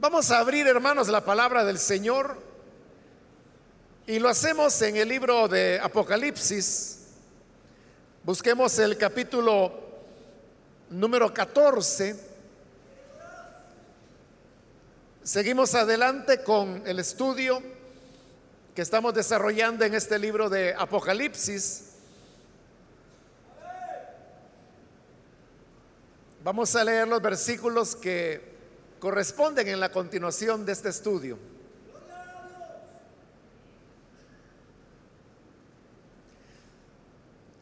Vamos a abrir, hermanos, la palabra del Señor y lo hacemos en el libro de Apocalipsis. Busquemos el capítulo número 14. Seguimos adelante con el estudio que estamos desarrollando en este libro de Apocalipsis. Vamos a leer los versículos que corresponden en la continuación de este estudio.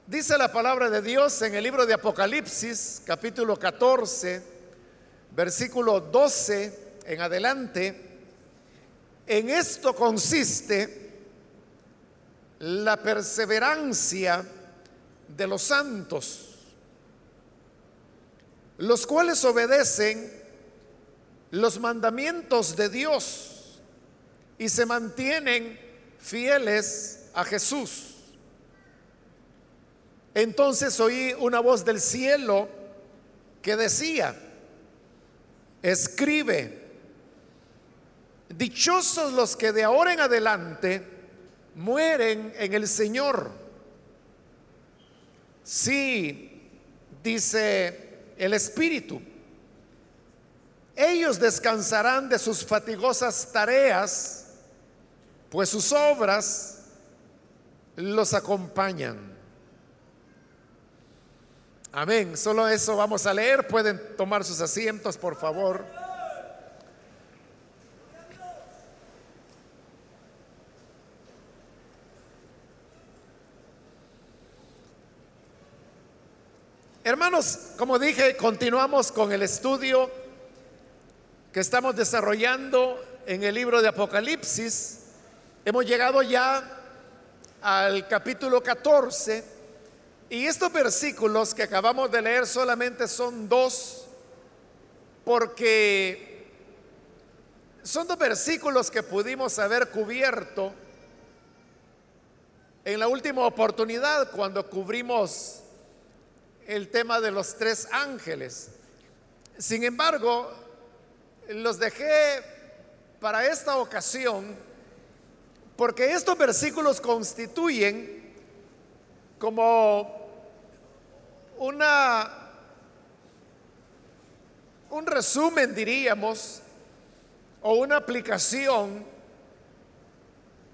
Dice la palabra de Dios en el libro de Apocalipsis, capítulo 14, versículo 12 en adelante. En esto consiste la perseverancia de los santos, los cuales obedecen los mandamientos de Dios y se mantienen fieles a Jesús. Entonces oí una voz del cielo que decía, escribe, dichosos los que de ahora en adelante mueren en el Señor. Sí, dice el Espíritu ellos descansarán de sus fatigosas tareas, pues sus obras los acompañan. Amén. Solo eso vamos a leer. Pueden tomar sus asientos, por favor. Hermanos, como dije, continuamos con el estudio que estamos desarrollando en el libro de Apocalipsis. Hemos llegado ya al capítulo 14 y estos versículos que acabamos de leer solamente son dos porque son dos versículos que pudimos haber cubierto en la última oportunidad cuando cubrimos el tema de los tres ángeles. Sin embargo, los dejé para esta ocasión porque estos versículos constituyen como una un resumen diríamos o una aplicación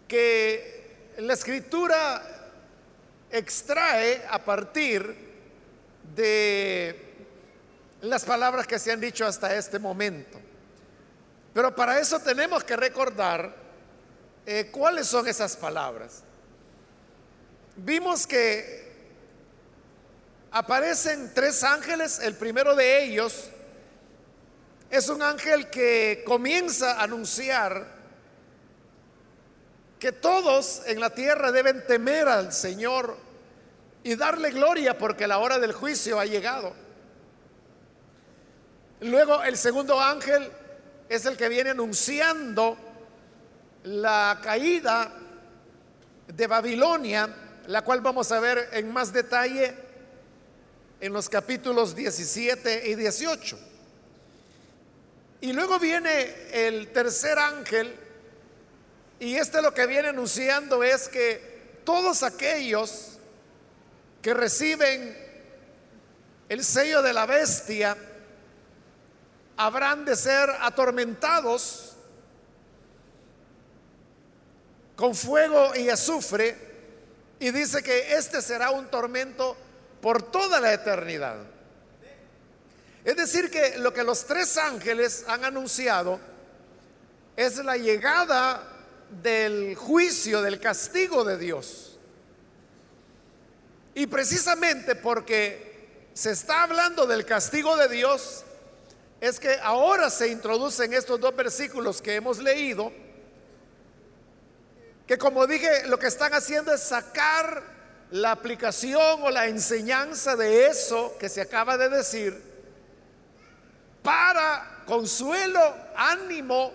que la escritura extrae a partir de las palabras que se han dicho hasta este momento. Pero para eso tenemos que recordar eh, cuáles son esas palabras. Vimos que aparecen tres ángeles, el primero de ellos es un ángel que comienza a anunciar que todos en la tierra deben temer al Señor y darle gloria porque la hora del juicio ha llegado. Luego el segundo ángel es el que viene anunciando la caída de Babilonia, la cual vamos a ver en más detalle en los capítulos 17 y 18. Y luego viene el tercer ángel, y este lo que viene anunciando es que todos aquellos que reciben el sello de la bestia, habrán de ser atormentados con fuego y azufre y dice que este será un tormento por toda la eternidad. Es decir, que lo que los tres ángeles han anunciado es la llegada del juicio, del castigo de Dios. Y precisamente porque se está hablando del castigo de Dios, es que ahora se introducen estos dos versículos que hemos leído, que como dije, lo que están haciendo es sacar la aplicación o la enseñanza de eso que se acaba de decir para consuelo, ánimo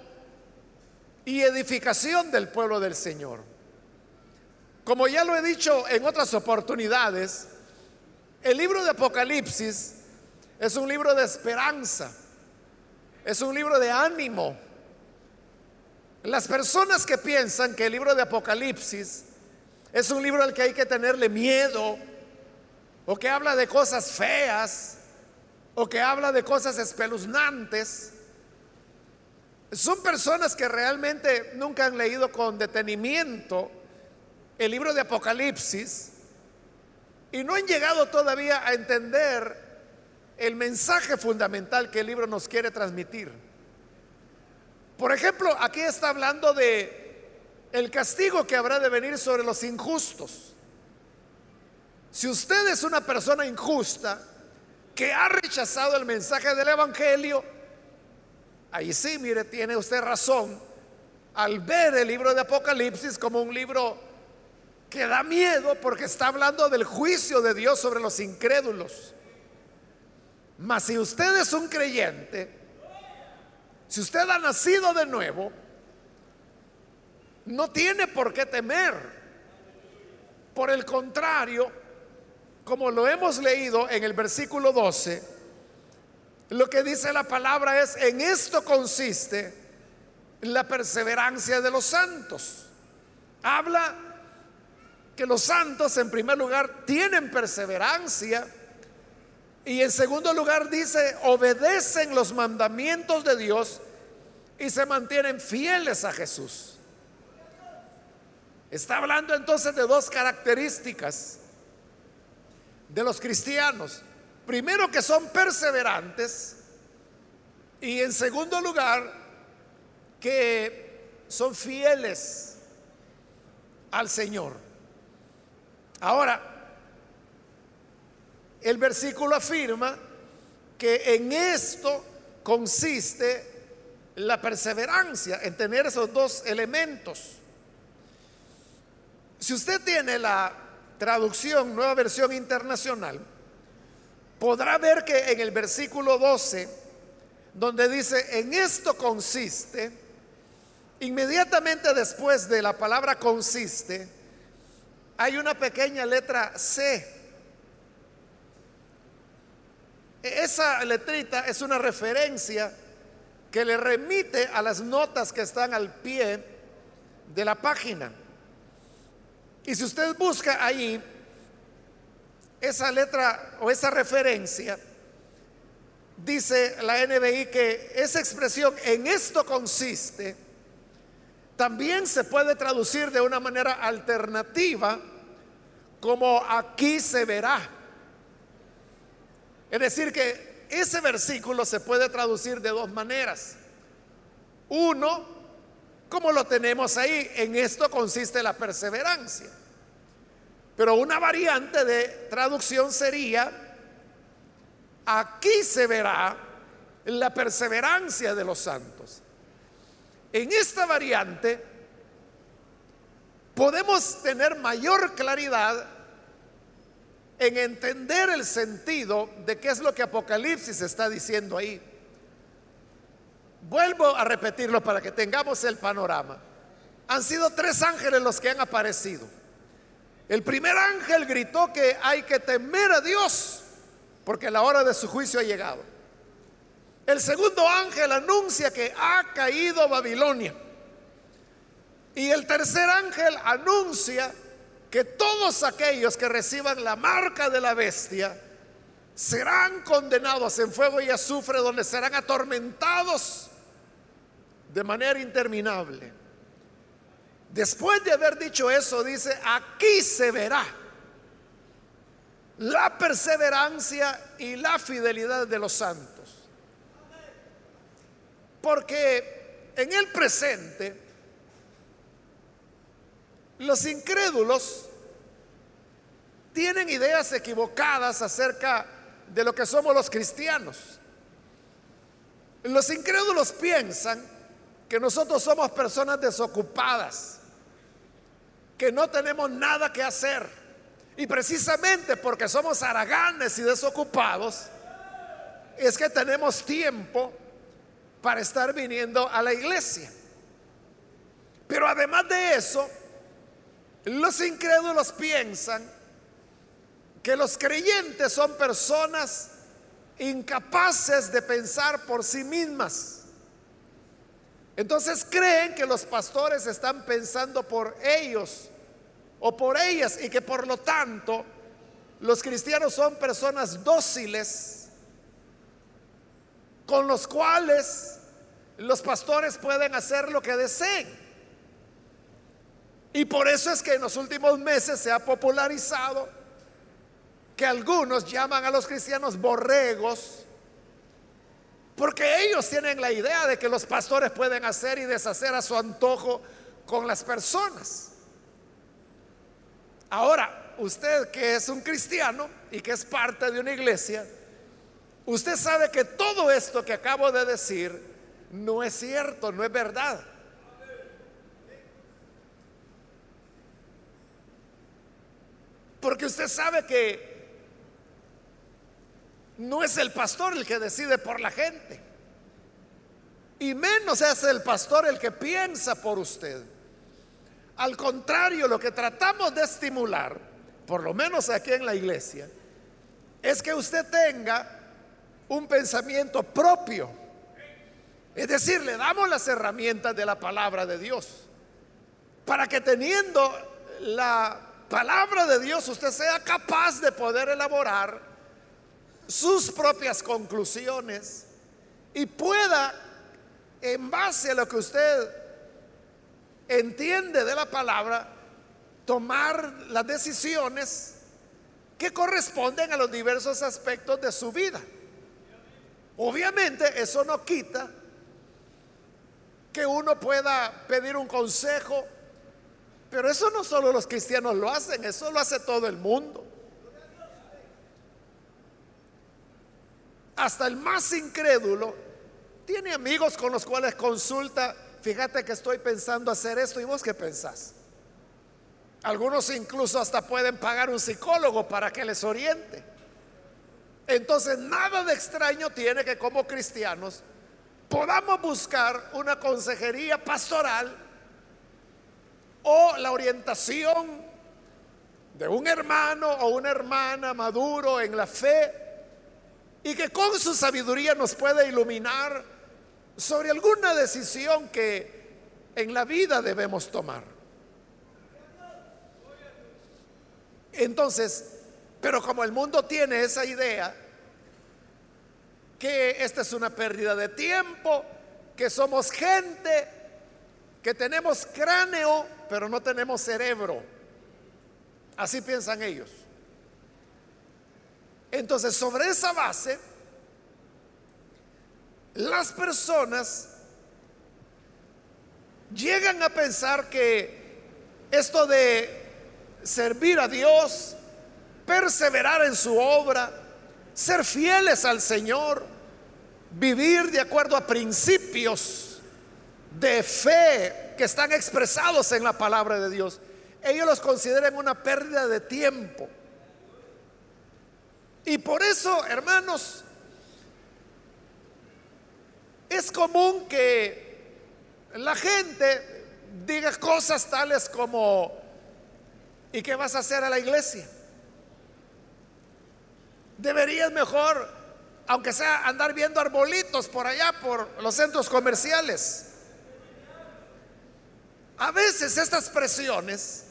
y edificación del pueblo del Señor. Como ya lo he dicho en otras oportunidades, el libro de Apocalipsis es un libro de esperanza es un libro de ánimo, Las personas que piensan que el libro de Apocalipsis es un libro al que hay que tenerle miedo, o que habla de cosas feas, o que habla de cosas espeluznantes, son personas que realmente nunca han leído con detenimiento el libro de Apocalipsis y no han llegado todavía a entender el mensaje fundamental que el libro nos quiere transmitir. Por ejemplo, aquí está hablando de el castigo que habrá de venir sobre los injustos. Si usted es una persona injusta que ha rechazado el mensaje del evangelio, ahí sí, mire, tiene usted razón al ver el libro de Apocalipsis como un libro que da miedo porque está hablando del juicio de Dios sobre los incrédulos. Mas si usted es un creyente, si usted ha nacido de nuevo, no tiene por qué temer. Por el contrario, como lo hemos leído en el versículo 12, lo que dice la palabra es, en esto consiste la perseverancia de los santos. Habla que los santos en primer lugar tienen perseverancia y en segundo lugar dice, obedecen los mandamientos de Dios y se mantienen fieles a Jesús. Está hablando entonces de dos características de los cristianos. Primero que son perseverantes y en segundo lugar que son fieles al Señor. Ahora, el versículo afirma que en esto consiste la perseverancia, en tener esos dos elementos. Si usted tiene la traducción, nueva versión internacional, podrá ver que en el versículo 12, donde dice, en esto consiste, inmediatamente después de la palabra consiste, hay una pequeña letra C. Esa letrita es una referencia que le remite a las notas que están al pie de la página. Y si usted busca ahí esa letra o esa referencia, dice la NBI que esa expresión en esto consiste, también se puede traducir de una manera alternativa como aquí se verá. Es decir, que ese versículo se puede traducir de dos maneras. Uno, como lo tenemos ahí. En esto consiste la perseverancia. Pero una variante de traducción sería, aquí se verá la perseverancia de los santos. En esta variante podemos tener mayor claridad en entender el sentido de qué es lo que Apocalipsis está diciendo ahí. Vuelvo a repetirlo para que tengamos el panorama. Han sido tres ángeles los que han aparecido. El primer ángel gritó que hay que temer a Dios porque la hora de su juicio ha llegado. El segundo ángel anuncia que ha caído Babilonia. Y el tercer ángel anuncia que todos aquellos que reciban la marca de la bestia serán condenados en fuego y azufre donde serán atormentados de manera interminable. Después de haber dicho eso, dice, aquí se verá la perseverancia y la fidelidad de los santos. Porque en el presente, los incrédulos tienen ideas equivocadas acerca de lo que somos los cristianos. Los incrédulos piensan que nosotros somos personas desocupadas, que no tenemos nada que hacer. Y precisamente porque somos haraganes y desocupados, es que tenemos tiempo para estar viniendo a la iglesia. Pero además de eso, los incrédulos piensan que los creyentes son personas incapaces de pensar por sí mismas Entonces creen que los pastores están pensando por ellos o por ellas y que por lo tanto los cristianos son personas dóciles con los cuales los pastores pueden hacer lo que deseen. Y por eso es que en los últimos meses se ha popularizado que algunos llaman a los cristianos borregos porque ellos tienen la idea de que los pastores pueden hacer y deshacer a su antojo con las personas. Ahora, usted que es un cristiano y que es parte de una iglesia, usted sabe que todo esto que acabo de decir no es cierto, no es verdad. Porque usted sabe que no es el pastor el que decide por la gente. Y menos es el pastor el que piensa por usted. Al contrario, lo que tratamos de estimular, por lo menos aquí en la iglesia, es que usted tenga un pensamiento propio. Es decir, le damos las herramientas de la palabra de Dios para que teniendo la palabra de Dios usted sea capaz de poder elaborar sus propias conclusiones y pueda, en base a lo que usted entiende de la palabra, tomar las decisiones que corresponden a los diversos aspectos de su vida. Obviamente eso no quita que uno pueda pedir un consejo, pero eso no solo los cristianos lo hacen, eso lo hace todo el mundo. Hasta el más incrédulo tiene amigos con los cuales consulta, fíjate que estoy pensando hacer esto y vos qué pensás. Algunos incluso hasta pueden pagar un psicólogo para que les oriente. Entonces nada de extraño tiene que como cristianos podamos buscar una consejería pastoral o la orientación de un hermano o una hermana maduro en la fe y que con su sabiduría nos puede iluminar sobre alguna decisión que en la vida debemos tomar. Entonces, pero como el mundo tiene esa idea, que esta es una pérdida de tiempo, que somos gente, que tenemos cráneo, pero no tenemos cerebro. Así piensan ellos. Entonces, sobre esa base, las personas llegan a pensar que esto de servir a Dios, perseverar en su obra, ser fieles al Señor, vivir de acuerdo a principios de fe que están expresados en la palabra de Dios, ellos los consideran una pérdida de tiempo. Y por eso, hermanos, es común que la gente diga cosas tales como, ¿y qué vas a hacer a la iglesia? Deberías mejor, aunque sea andar viendo arbolitos por allá, por los centros comerciales. A veces estas presiones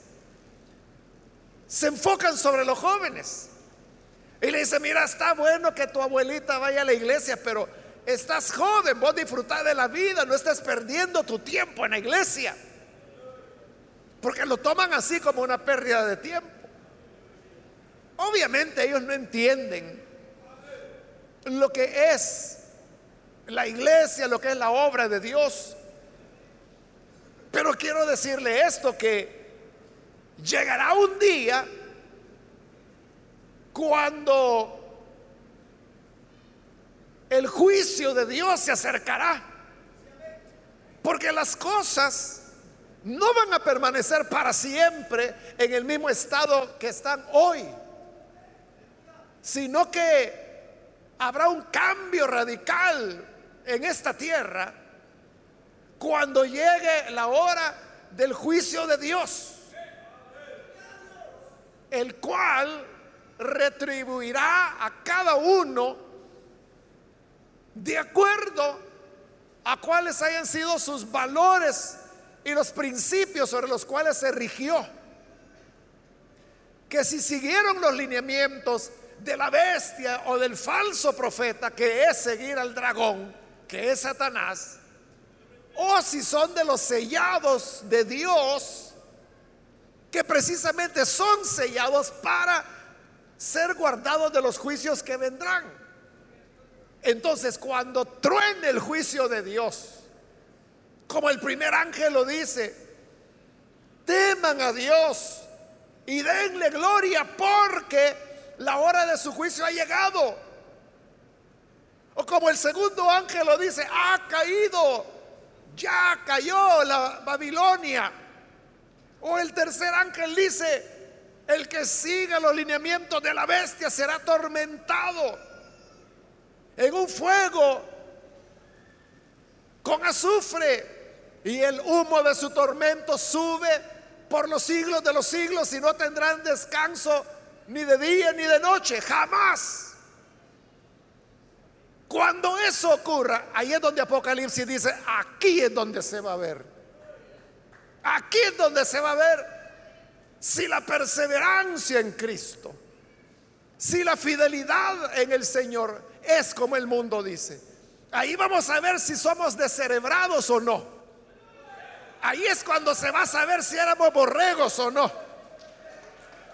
se enfocan sobre los jóvenes. Y le dice, mira, está bueno que tu abuelita vaya a la iglesia, pero estás joven, vos disfrutás de la vida, no estás perdiendo tu tiempo en la iglesia. Porque lo toman así como una pérdida de tiempo. Obviamente ellos no entienden lo que es la iglesia, lo que es la obra de Dios. Pero quiero decirle esto, que llegará un día cuando el juicio de Dios se acercará. Porque las cosas no van a permanecer para siempre en el mismo estado que están hoy, sino que habrá un cambio radical en esta tierra cuando llegue la hora del juicio de Dios, el cual retribuirá a cada uno de acuerdo a cuáles hayan sido sus valores y los principios sobre los cuales se rigió. Que si siguieron los lineamientos de la bestia o del falso profeta, que es seguir al dragón, que es Satanás, o si son de los sellados de Dios, que precisamente son sellados para ser guardados de los juicios que vendrán. Entonces, cuando truene el juicio de Dios, como el primer ángel lo dice, teman a Dios y denle gloria porque la hora de su juicio ha llegado. O como el segundo ángel lo dice, ha caído, ya cayó la Babilonia. O el tercer ángel dice, el que siga los lineamientos de la bestia será atormentado en un fuego con azufre y el humo de su tormento sube por los siglos de los siglos y no tendrán descanso ni de día ni de noche, jamás. Cuando eso ocurra, ahí es donde Apocalipsis dice, aquí es donde se va a ver. Aquí es donde se va a ver si la perseverancia en Cristo, si la fidelidad en el Señor es como el mundo dice. Ahí vamos a ver si somos descerebrados o no. Ahí es cuando se va a saber si éramos borregos o no.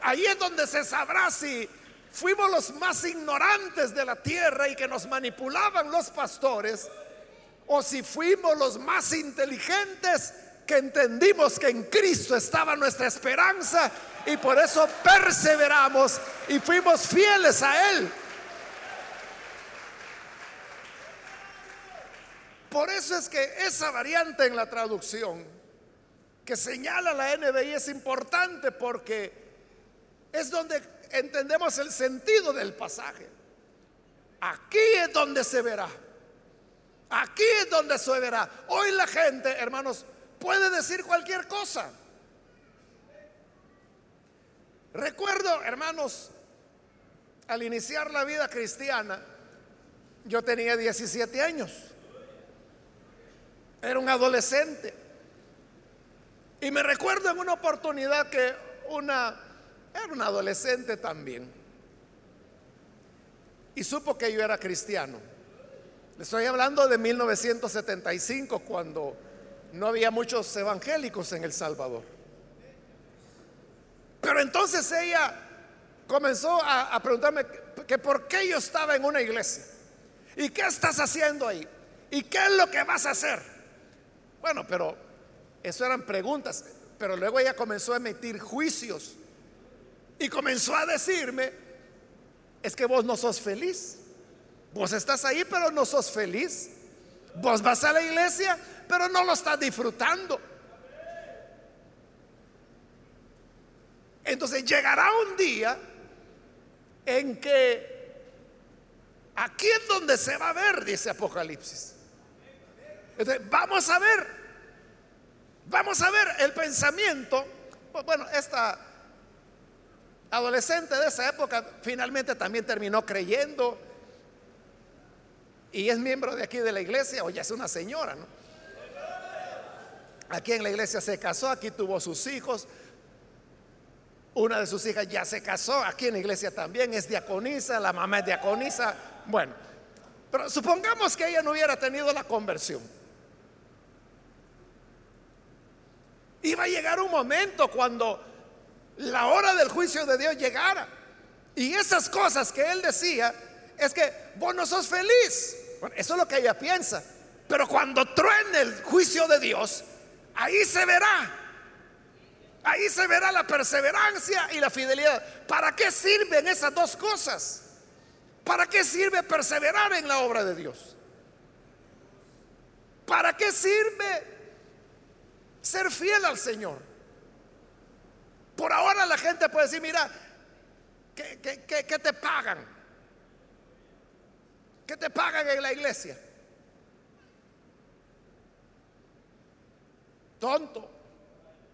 Ahí es donde se sabrá si fuimos los más ignorantes de la tierra y que nos manipulaban los pastores, o si fuimos los más inteligentes que entendimos que en Cristo estaba nuestra esperanza y por eso perseveramos y fuimos fieles a Él. Por eso es que esa variante en la traducción que señala la NBI es importante porque es donde entendemos el sentido del pasaje. Aquí es donde se verá. Aquí es donde se verá. Hoy la gente, hermanos, puede decir cualquier cosa. Recuerdo, hermanos, al iniciar la vida cristiana, yo tenía 17 años. Era un adolescente. Y me recuerdo en una oportunidad que una era un adolescente también. Y supo que yo era cristiano. Le estoy hablando de 1975, cuando no había muchos evangélicos en El Salvador. Pero entonces ella comenzó a, preguntarme que por qué yo estaba en una iglesia. ¿Y qué estás haciendo ahí? ¿Y qué es lo que vas a hacer? Bueno, pero eso eran preguntas. Pero luego ella comenzó a emitir juicios y comenzó a decirme, es que vos no sos feliz. Vos estás ahí, pero no sos feliz. Vos vas a la iglesia, pero no lo estás disfrutando. Entonces llegará un día en que aquí es donde se va a ver, dice Apocalipsis. Entonces, vamos a ver, vamos a ver el pensamiento. Bueno, esta adolescente de esa época finalmente también terminó creyendo y es miembro de aquí de la iglesia o ya es una señora, ¿no? Aquí en la iglesia se casó, aquí tuvo sus hijos. Una de sus hijas ya se casó, aquí en la iglesia también es diaconisa, la mamá es diaconisa. Bueno, pero supongamos que ella no hubiera tenido la conversión. Iba a llegar un momento cuando la hora del juicio de Dios llegara. Y esas cosas que él decía es que vos no sos feliz. eso es lo que ella piensa. Pero cuando truene el juicio de Dios, ahí se verá. Ahí se verá la perseverancia y la fidelidad. ¿Para qué sirven esas dos cosas? ¿Para qué sirve perseverar en la obra de Dios? ¿Para qué sirve ser fiel al Señor? Por ahora la gente puede decir, mira, ¿qué, te pagan? ¿Qué te pagan en la iglesia? Tonto,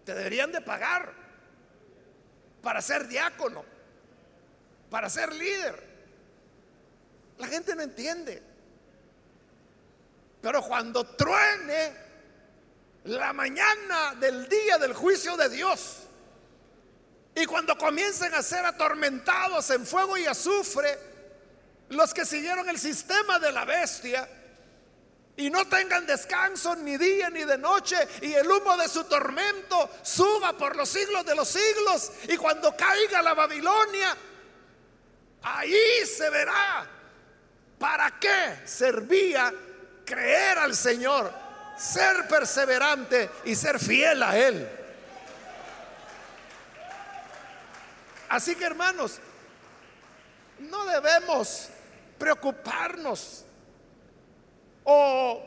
te deberían de pagar para ser diácono, para ser líder. La gente no entiende. Pero cuando truene la mañana del día del juicio de Dios, y cuando comiencen a ser atormentados en fuego y azufre, los que siguieron el sistema de la bestia, y no tengan descanso ni día ni de noche y el humo de su tormento suba por los siglos de los siglos y cuando caiga la Babilonia, ahí se verá para qué servía creer al Señor, ser perseverante y ser fiel a Él. Así que hermanos, no debemos preocuparnos o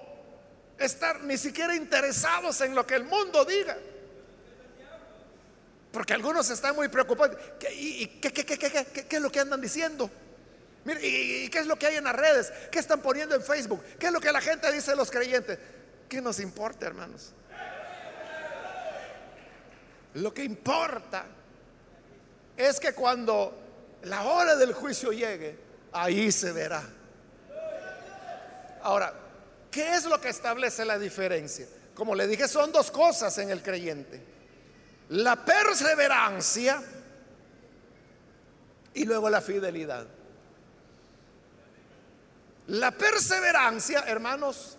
estar ni siquiera interesados en lo que el mundo diga. Porque algunos están muy preocupados. ¿Y, qué, qué, es lo que andan diciendo? Mire, ¿y, qué es lo que hay en las redes? ¿Qué están poniendo en Facebook? ¿Qué es lo que la gente dice de los creyentes? ¿Qué nos importa, hermanos? Lo que importa es que cuando la hora del juicio llegue, ahí se verá. Ahora, ¿qué es lo que establece la diferencia? Como le dije, son dos cosas en el creyente. La perseverancia y luego la fidelidad. La perseverancia, hermanos,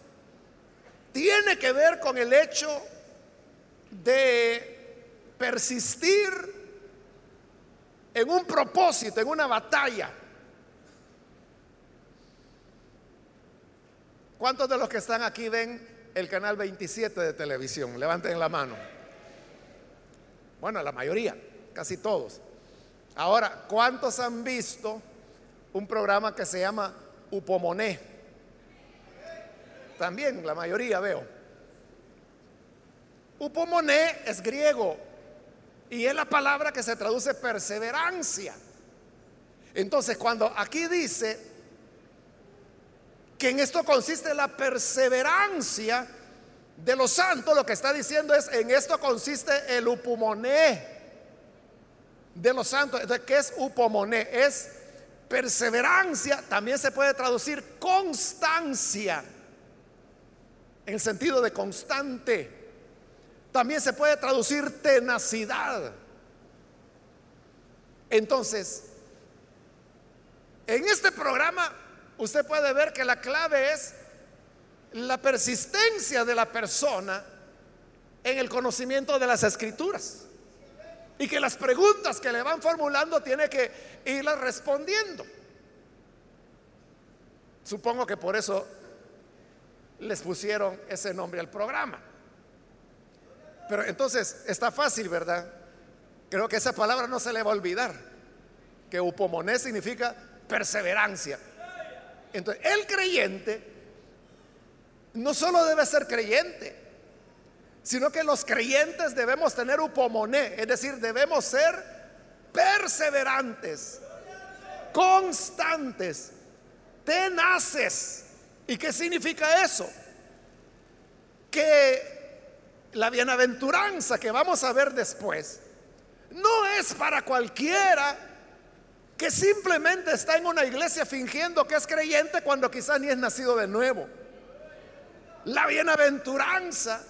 tiene que ver con el hecho de persistir en un propósito, en una batalla. ¿Cuántos de los que están aquí ven el canal 27 de televisión? Levanten la mano. Bueno, la mayoría, casi todos. Ahora, ¿cuántos han visto un programa que se llama Upomoné? También la mayoría veo. Upomoné es griego y es la palabra que se traduce perseverancia. Entonces, cuando aquí dice que en esto consiste la perseverancia de los santos, lo que está diciendo es, en esto consiste el upomoné de los santos. Entonces, ¿qué es upomoné? Es perseverancia, también se puede traducir constancia, en el sentido de constante. También se puede traducir tenacidad. Entonces, en este programa usted puede ver que la clave es la persistencia de la persona en el conocimiento de las escrituras. Y que las preguntas que le van formulando tiene que irlas respondiendo. Supongo que por eso les pusieron ese nombre al programa. Pero entonces está fácil, ¿verdad? Creo que esa palabra no se le va a olvidar. Que upomoné significa perseverancia. Entonces, el creyente no solo debe ser creyente, sino que los creyentes debemos tener upomoné, es decir, debemos ser perseverantes, constantes, tenaces. ¿Y qué significa eso? Que la bienaventuranza que vamos a ver después no es para cualquiera que simplemente está en una iglesia fingiendo que es creyente cuando quizás ni es nacido de nuevo. La bienaventuranza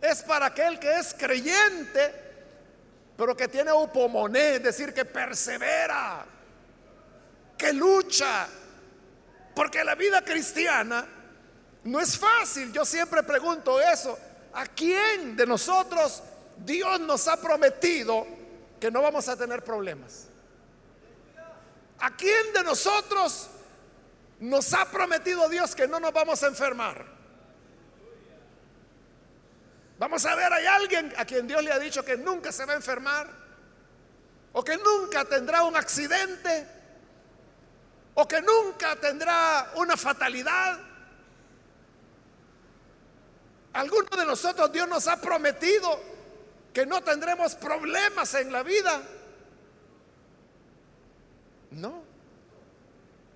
es para aquel que es creyente, pero que tiene upomoné, es decir, que persevera, que lucha, porque la vida cristiana no es fácil. Yo siempre pregunto eso. ¿A quién de nosotros Dios nos ha prometido que no vamos a tener problemas? ¿A quién de nosotros nos ha prometido Dios que no nos vamos a enfermar? Vamos a ver, hay alguien a quien Dios le ha dicho que nunca se va a enfermar, o que nunca tendrá un accidente, o que nunca tendrá una fatalidad. Alguno de nosotros Dios nos ha prometido que no tendremos problemas en la vida. No.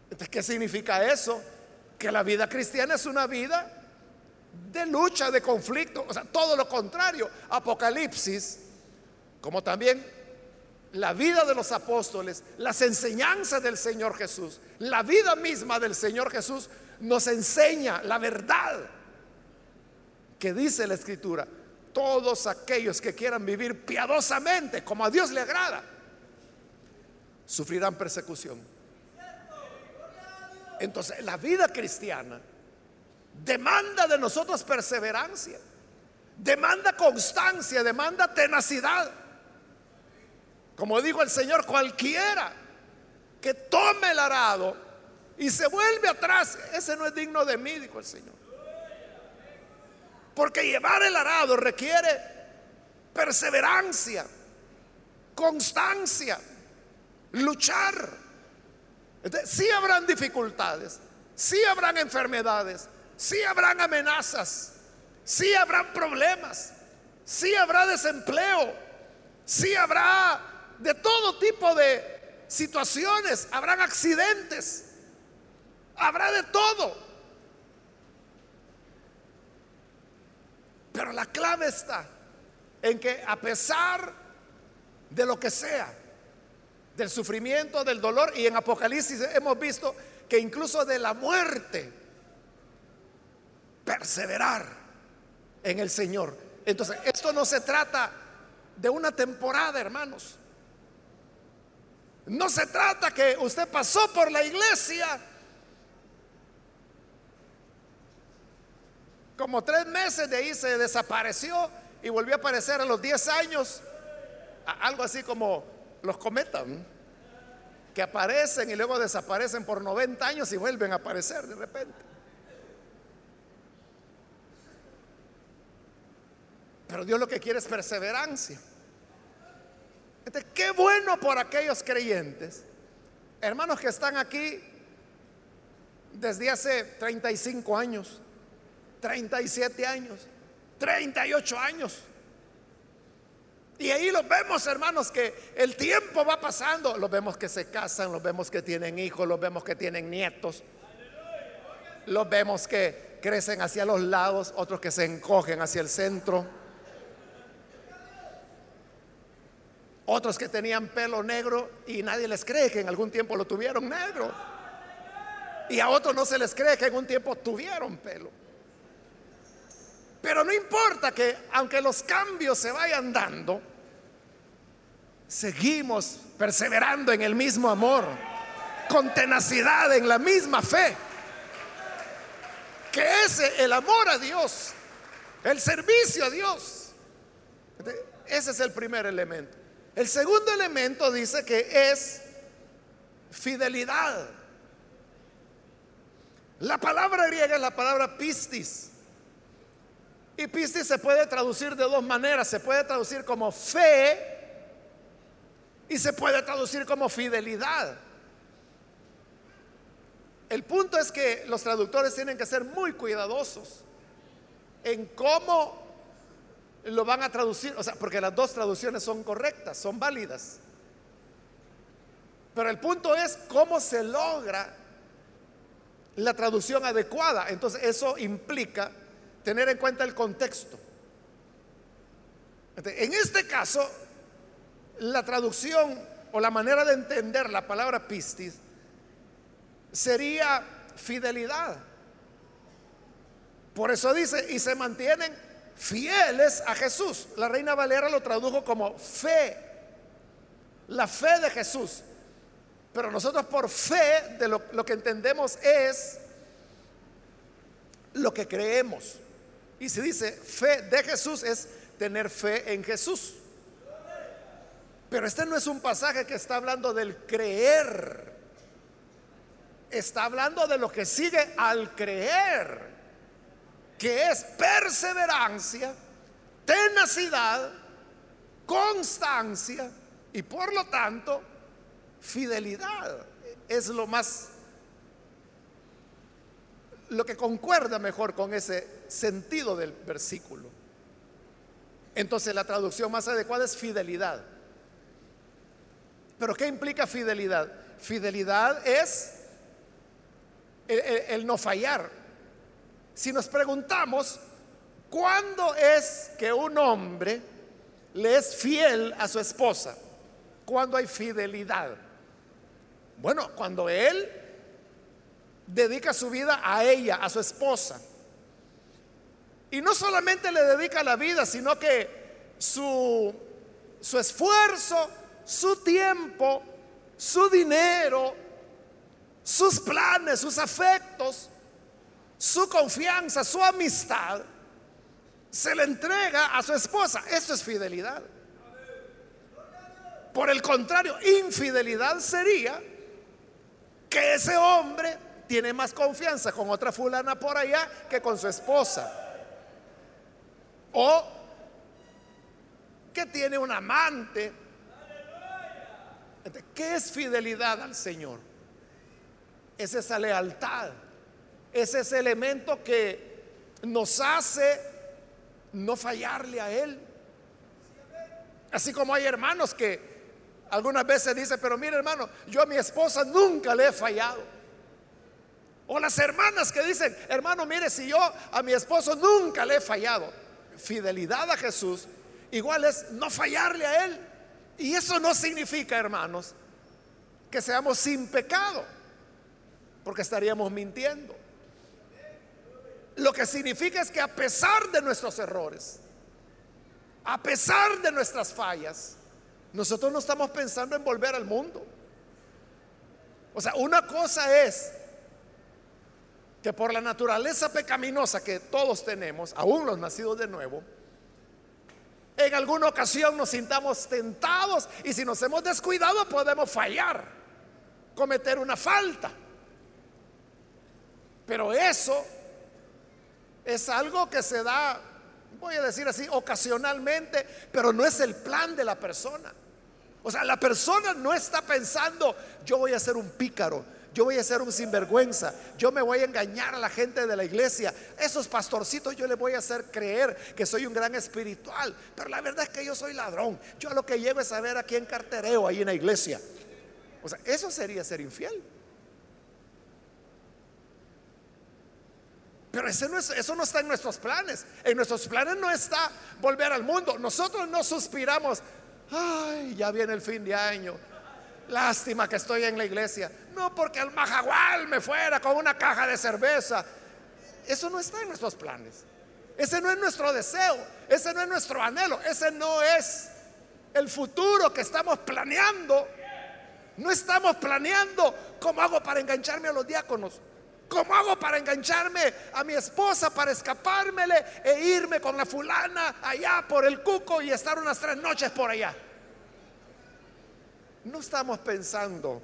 Entonces, ¿qué significa eso? Que la vida cristiana es una vida de lucha, de conflicto, o sea, todo lo contrario. Apocalipsis, como también la vida de los apóstoles, las enseñanzas del Señor Jesús, la vida misma del Señor Jesús, nos enseña la verdad que dice la escritura. Todos aquellos que quieran vivir piadosamente como a Dios le agrada, sufrirán persecución. Entonces, la vida cristiana demanda de nosotros perseverancia, demanda constancia, demanda tenacidad. Como dijo el Señor, cualquiera que tome el arado y se vuelve atrás, ese no es digno de mí, dijo el Señor. Porque llevar el arado requiere perseverancia, constancia, luchar. Entonces, sí habrán dificultades, sí habrán enfermedades, sí habrán amenazas, sí habrán problemas, sí habrá desempleo, sí habrá de todo tipo de situaciones, habrán accidentes, habrá de todo. Pero la clave está en que a pesar de lo que sea, del sufrimiento, del dolor, y en Apocalipsis hemos visto que incluso de la muerte, perseverar en el Señor. Entonces, esto no se trata de una temporada, hermanos. No se trata que usted pasó por la iglesia como tres meses de ahí se desapareció y volvió a aparecer a los 10 años. Algo así como los cometas, que aparecen y luego desaparecen por 90 años y vuelven a aparecer de repente. Pero Dios lo que quiere es perseverancia. Entonces, qué bueno por aquellos creyentes, hermanos que están aquí desde hace 35 años, 37 años, 38 años. Y ahí los vemos, hermanos, que el tiempo va pasando. Los vemos que se casan, los vemos que tienen hijos, los vemos que tienen nietos. Los vemos que crecen hacia los lados, otros que se encogen hacia el centro. Otros que tenían pelo negro y nadie les cree que en algún tiempo lo tuvieron negro. Y a otros no se les cree que en un tiempo tuvieron pelo. Pero no importa que aunque los cambios se vayan dando, seguimos perseverando en el mismo amor, con tenacidad, en la misma fe. Que ese, el amor a Dios, el servicio a Dios, ese es el primer elemento. El segundo elemento dice que es fidelidad. La palabra griega es la palabra pistis. Y pistis se puede traducir de dos maneras. Se puede traducir como fe y se puede traducir como fidelidad. El punto es que los traductores tienen que ser muy cuidadosos en cómo lo van a traducir, o sea, porque las dos traducciones son correctas, son válidas. Pero el punto es cómo se logra la traducción adecuada. Entonces eso implica tener en cuenta el contexto. En este caso, la traducción o la manera de entender la palabra pistis sería fidelidad. Por eso dice, y se mantienen fieles a Jesús. La reina Valera lo tradujo como fe, la fe de Jesús. Pero nosotros por fe de lo, lo que entendemos es lo que creemos. Y si dice fe de Jesús es tener fe en Jesús. Pero este no es un pasaje que está hablando del creer. Está hablando de lo que sigue al creer, que es perseverancia, tenacidad, constancia y por lo tanto fidelidad. Es lo más lo que concuerda mejor con ese sentido del versículo. Entonces la traducción más adecuada es fidelidad. Pero ¿qué implica fidelidad? Fidelidad es el, no fallar. Si nos preguntamos, ¿cuándo es que un hombre le es fiel a su esposa? ¿Cuándo hay fidelidad? Bueno, cuando él dedica su vida a ella, a su esposa. Y no solamente le dedica la vida, sino que su, su esfuerzo, su tiempo, su dinero, sus planes, sus afectos, su confianza, su amistad, se le entrega a su esposa. Eso es fidelidad. Por el contrario, infidelidad sería que ese hombre tiene más confianza con otra fulana por allá que con su esposa. O que tiene un amante. ¿Qué es fidelidad al Señor? Es esa lealtad. Es ese elemento que nos hace no fallarle a Él. Así como hay hermanos que algunas veces dicen, pero mire hermano, yo a mi esposa nunca le he fallado. O las hermanas que dicen, hermano, mire, si yo a mi esposo nunca le he fallado. Fidelidad a Jesús igual es no fallarle a Él. Y eso no significa, hermanos, que seamos sin pecado, porque estaríamos mintiendo. Lo que significa es que a pesar de nuestros errores, a pesar de nuestras fallas, nosotros no estamos pensando en volver al mundo. O sea, una cosa es que por la naturaleza pecaminosa que todos tenemos, aún los nacidos de nuevo, en alguna ocasión nos sintamos tentados y si nos hemos descuidado podemos fallar, cometer una falta. Pero eso es algo que se da, voy a decir así, ocasionalmente, pero no es el plan de la persona. O sea, la persona no está pensando, yo voy a ser un pícaro, yo voy a ser un sinvergüenza, yo me voy a engañar a la gente de la iglesia. Esos pastorcitos yo les voy a hacer creer que soy un gran espiritual, pero la verdad es que yo soy ladrón. Yo lo que llego es a ver a quién cartereo ahí en la iglesia. O sea, eso sería ser infiel. Pero no eso no está en nuestros planes. En nuestros planes no está volver al mundo. Nosotros no suspiramos, ay, ya viene el fin de año. Lástima que estoy en la iglesia. No porque al majagual me fuera con una caja de cerveza. Eso no está en nuestros planes. Ese no es nuestro deseo. Ese no es nuestro anhelo. Ese no es el futuro que estamos planeando. No estamos planeando cómo hago para engancharme a los diáconos. ¿Cómo hago para engancharme a mi esposa, para escapármele e irme con la fulana allá por el cuco y estar unas tres noches por allá? No estamos pensando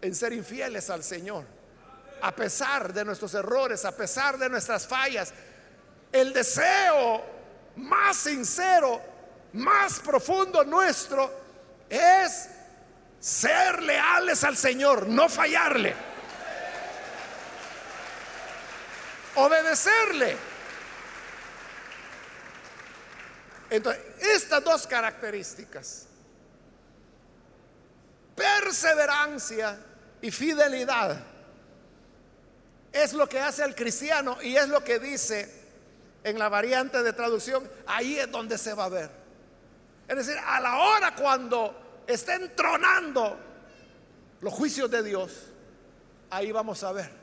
en ser infieles al Señor, a pesar de nuestros errores, a pesar de nuestras fallas. El deseo más sincero, más profundo nuestro es ser leales al Señor, no fallarle. obedecerle. Entonces, estas dos características, perseverancia y fidelidad, es lo que hace al cristiano y es lo que dice en la variante de traducción, ahí es donde se va a ver. Es decir, a la hora cuando estén tronando los juicios de Dios, ahí vamos a ver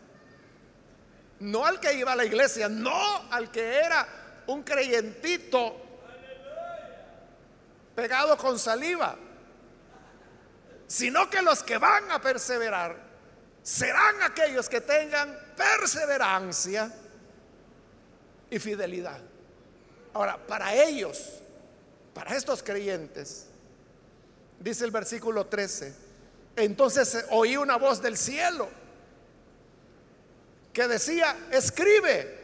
no al que iba a la iglesia, no al que era un creyentito pegado con saliva, sino que los que van a perseverar serán aquellos que tengan perseverancia y fidelidad. Ahora, para ellos, para estos creyentes, dice el versículo 13, entonces oí una voz del cielo que decía, escribe.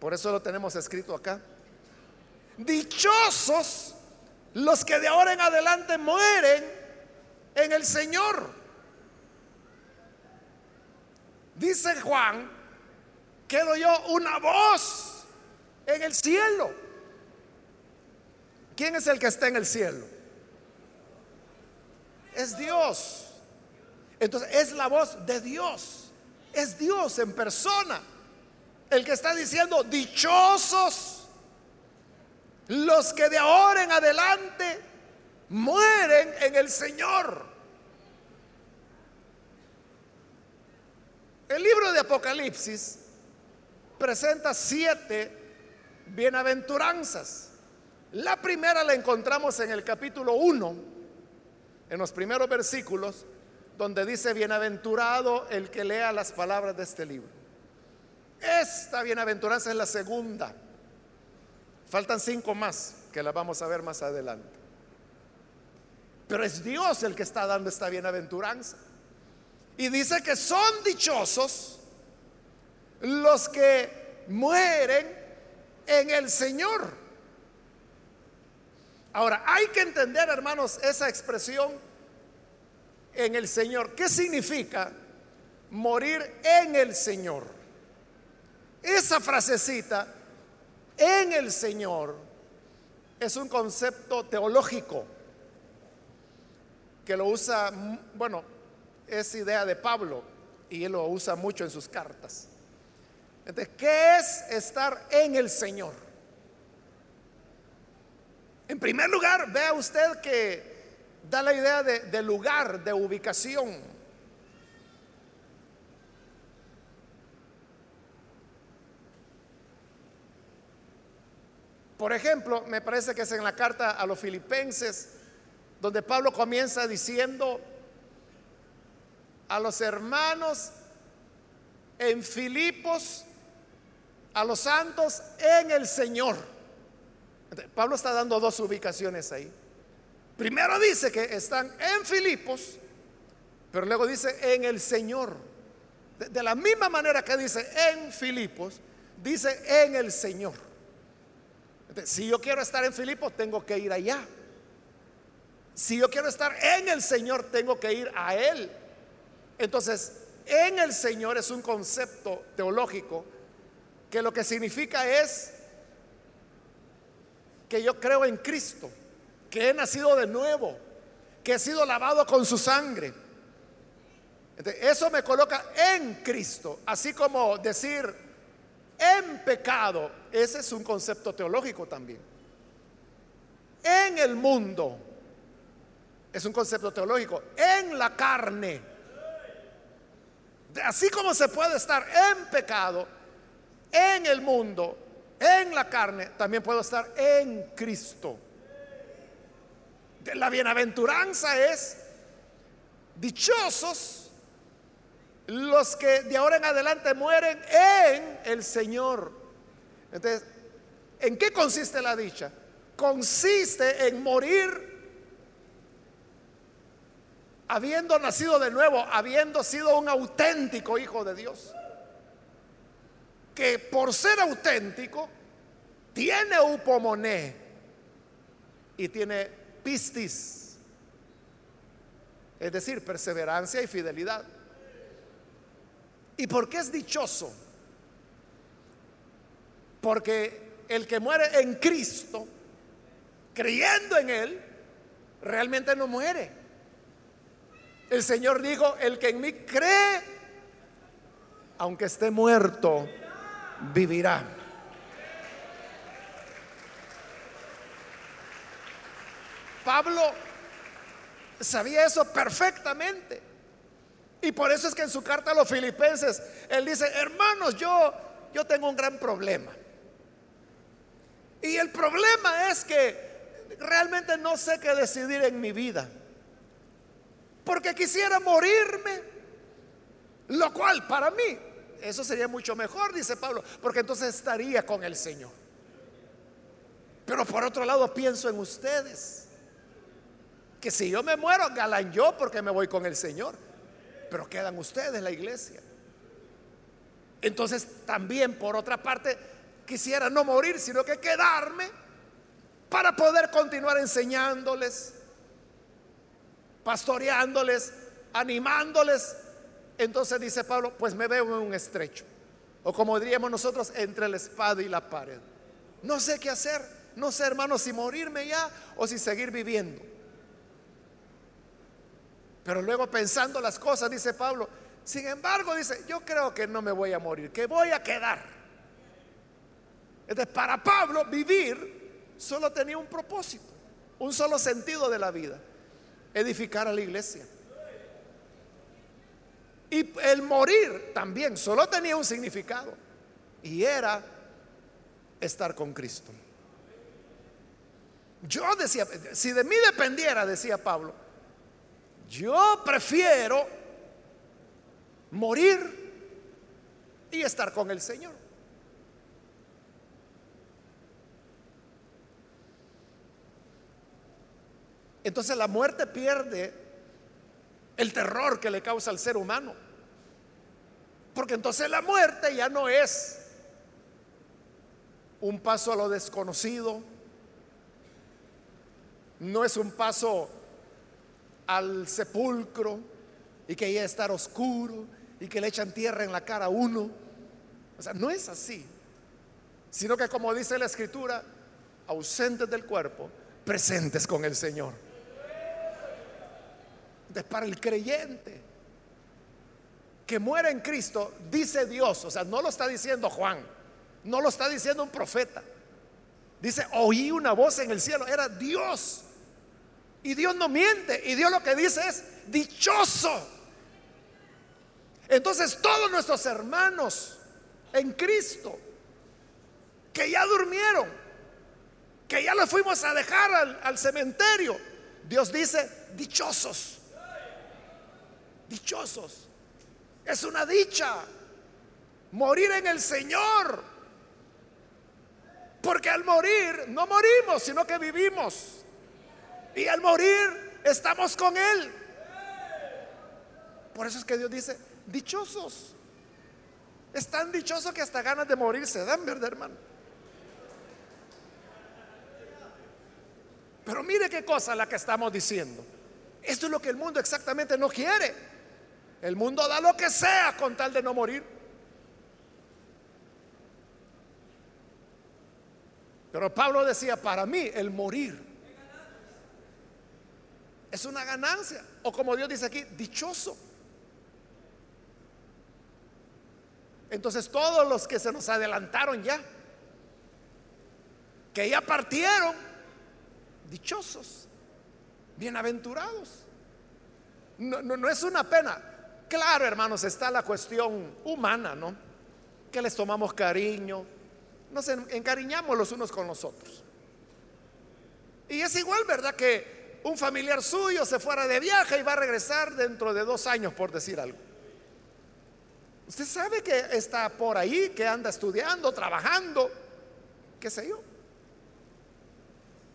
Por eso lo tenemos escrito acá. Dichosos los que de ahora en adelante mueren en el Señor. Dice Juan que lo oyó una voz en el cielo. ¿Quién es el que está en el cielo? Es Dios. Entonces es la voz de Dios es Dios en persona el que está diciendo, dichosos los que de ahora en adelante mueren en el Señor. El libro de Apocalipsis presenta siete bienaventuranzas. La primera la encontramos en el capítulo 1, en los primeros versículos, donde dice, bienaventurado el que lea las palabras de este libro. Esta bienaventuranza es la segunda. Faltan cinco más que las vamos a ver más adelante. Pero es Dios el que está dando esta bienaventuranza. Y dice que son dichosos los que mueren en el Señor. Ahora, hay que entender, hermanos, esa expresión en el Señor. ¿Qué significa morir en el Señor? Esa frasecita, en el Señor, es un concepto teológico que lo usa, bueno, es idea de Pablo y él lo usa mucho en sus cartas. Entonces, ¿qué es estar en el Señor? En primer lugar, vea usted que da la idea de, de lugar, de ubicación. Por ejemplo, me parece que es en la carta a los filipenses, donde Pablo comienza diciendo, a los hermanos en Filipos, a los santos en el Señor. Pablo está dando dos ubicaciones ahí. Primero dice que están en Filipos, pero luego dice en el Señor. De, la misma manera que dice en Filipos, dice en el Señor. si yo quiero estar en Filipos, tengo que ir allá. Si yo quiero estar en el Señor, tengo que ir a Él. Entonces, en el Señor es un concepto teológico que lo que significa es que yo creo en Cristo, que he nacido de nuevo, que he sido lavado con su sangre. eso me coloca en Cristo, así como decir en pecado, ese es un concepto teológico también. En el mundo, es un concepto teológico, en la carne Así como se puede estar en pecado, en el mundo, en la carne, también puedo estar en Cristo. La bienaventuranza es dichosos los que de ahora en adelante mueren en el Señor. Entonces, ¿en qué consiste la dicha? Consiste en morir habiendo nacido de nuevo, habiendo sido un auténtico hijo de Dios, que por ser auténtico tiene upomoné y tiene pistis, es decir, perseverancia y fidelidad. ¿Y por qué es dichoso? Porque el que muere en Cristo, creyendo en Él, realmente no muere el Señor dijo, el que en mí cree, aunque esté muerto, vivirá. Pablo sabía eso perfectamente. Y por eso es que en su carta a los filipenses, él dice, hermanos, yo, yo tengo un gran problema. Y el problema es que realmente no sé qué decidir en mi vida porque quisiera morirme. Lo cual para mí, eso sería mucho mejor, dice Pablo, porque entonces estaría con el Señor. Pero por otro lado pienso en ustedes, que si yo me muero, galan yo porque me voy con el Señor, pero quedan ustedes, la iglesia. Entonces también por otra parte quisiera no morir, sino que quedarme para poder continuar enseñándoles, pastoreándoles, animándoles. Entonces dice Pablo, pues me veo en un estrecho. O como diríamos nosotros, entre la espada y la pared. No sé qué hacer. No sé, hermano, si morirme ya o si seguir viviendo. Pero luego pensando las cosas, dice Pablo, sin embargo, dice, yo creo que no me voy a morir, que voy a quedar. Entonces, para Pablo, vivir solo tenía un propósito, un solo sentido de la vida edificar a la iglesia. Y el morir también solo tenía un significado. Y era estar con Cristo. Yo decía, si de mí dependiera, decía Pablo, yo prefiero morir y estar con el Señor. Entonces la muerte pierde el terror que le causa al ser humano. Porque entonces la muerte ya no es un paso a lo desconocido, no es un paso al sepulcro y que ya estar oscuro y que le echan tierra en la cara a uno. O sea, no es así, sino que como dice la escritura, ausentes del cuerpo, presentes con el Señor para el creyente que muere en Cristo, dice Dios, o sea, no lo está diciendo Juan, no lo está diciendo un profeta. Dice, oí una voz en el cielo, era Dios. Y Dios no miente, y Dios lo que dice es, dichoso. Entonces todos nuestros hermanos en Cristo, que ya durmieron, que ya los fuimos a dejar al, al cementerio, Dios dice, dichosos dichosos. Es una dicha morir en el Señor. Porque al morir no morimos, sino que vivimos. Y al morir estamos con Él. Por eso es que Dios dice, dichosos. Es tan dichoso que hasta ganas de morir se dan, ¿verdad, hermano? Pero mire qué cosa la que estamos diciendo. Esto es lo que el mundo exactamente no quiere. El mundo da lo que sea con tal de no morir. Pero Pablo decía, para mí el morir es una ganancia. O como Dios dice aquí, dichoso. Entonces todos los que se nos adelantaron ya, que ya partieron, dichosos, bienaventurados. No, no, no es una pena. Claro, hermanos, está la cuestión humana, ¿no? Que les tomamos cariño, nos encariñamos los unos con los otros. Y es igual, ¿verdad? Que un familiar suyo se fuera de viaje y va a regresar dentro de dos años, por decir algo. Usted sabe que está por ahí, que anda estudiando, trabajando, qué sé yo.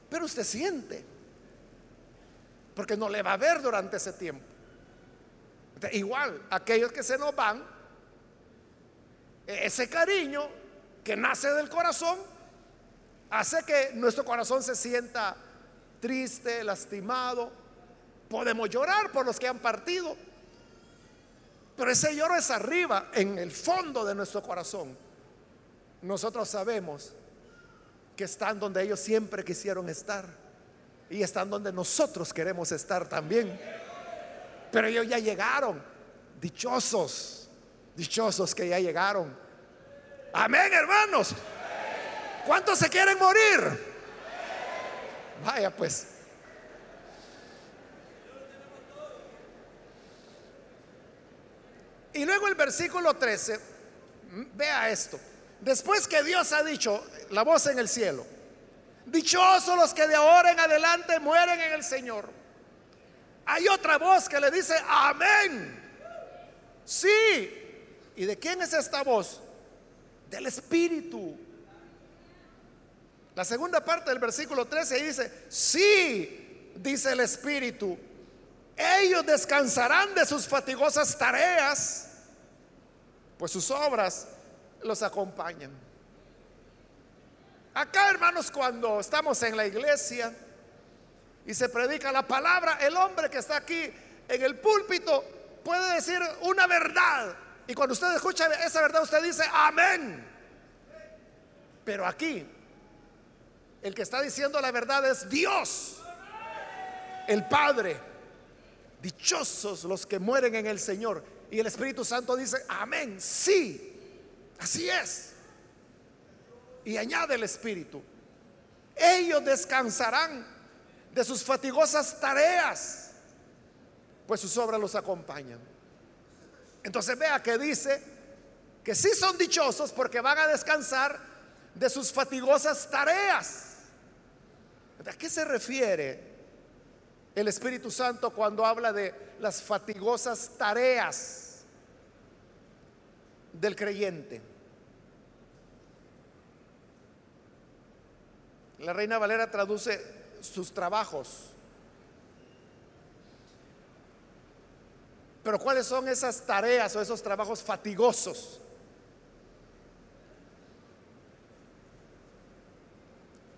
Pero usted siente, porque no le va a ver durante ese tiempo. Igual, aquellos que se nos van, ese cariño que nace del corazón hace que nuestro corazón se sienta triste, lastimado. Podemos llorar por los que han partido, pero ese lloro es arriba, en el fondo de nuestro corazón. Nosotros sabemos que están donde ellos siempre quisieron estar y están donde nosotros queremos estar también. Pero ellos ya llegaron. Dichosos. Dichosos que ya llegaron. Amén, hermanos. ¿Cuántos se quieren morir? Vaya pues. Y luego el versículo 13, vea esto. Después que Dios ha dicho la voz en el cielo, dichosos los que de ahora en adelante mueren en el Señor. Hay otra voz que le dice, amén. Sí. ¿Y de quién es esta voz? Del Espíritu. La segunda parte del versículo 13 dice, sí, dice el Espíritu, ellos descansarán de sus fatigosas tareas, pues sus obras los acompañan. Acá, hermanos, cuando estamos en la iglesia, y se predica la palabra, el hombre que está aquí en el púlpito puede decir una verdad. Y cuando usted escucha esa verdad, usted dice, amén. Pero aquí, el que está diciendo la verdad es Dios, el Padre. Dichosos los que mueren en el Señor. Y el Espíritu Santo dice, amén, sí, así es. Y añade el Espíritu, ellos descansarán de sus fatigosas tareas, pues sus obras los acompañan. Entonces vea que dice que sí son dichosos porque van a descansar de sus fatigosas tareas. ¿A qué se refiere el Espíritu Santo cuando habla de las fatigosas tareas del creyente? La Reina Valera traduce sus trabajos. Pero ¿cuáles son esas tareas o esos trabajos fatigosos?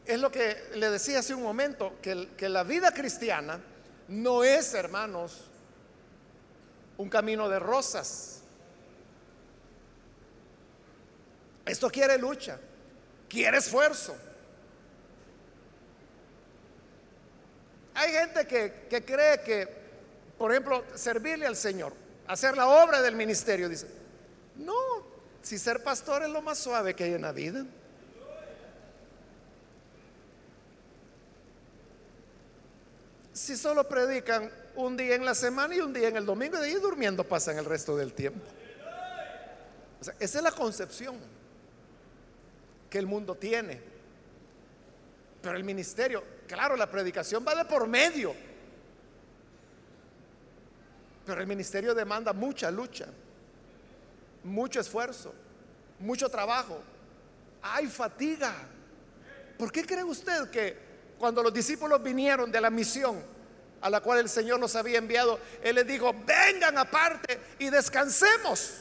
Es lo que le decía hace un momento, que, que la vida cristiana no es, hermanos, un camino de rosas. Esto quiere lucha, quiere esfuerzo. Hay gente que, cree que, por ejemplo, servirle al Señor, hacer la obra del ministerio, dice, no, si ser pastor es lo más suave que hay en la vida. si solo predican un día en la semana y un día en el domingo y de ahí durmiendo pasan el resto del tiempo? esa es la concepción que el mundo tiene. Pero el ministerio, claro, la predicación va de por medio. Pero el ministerio demanda mucha lucha, mucho esfuerzo, mucho trabajo. Hay fatiga. ¿Por qué cree usted que cuando los discípulos vinieron de la misión a la cual el Señor los había enviado, Él les dijo, vengan aparte y descansemos.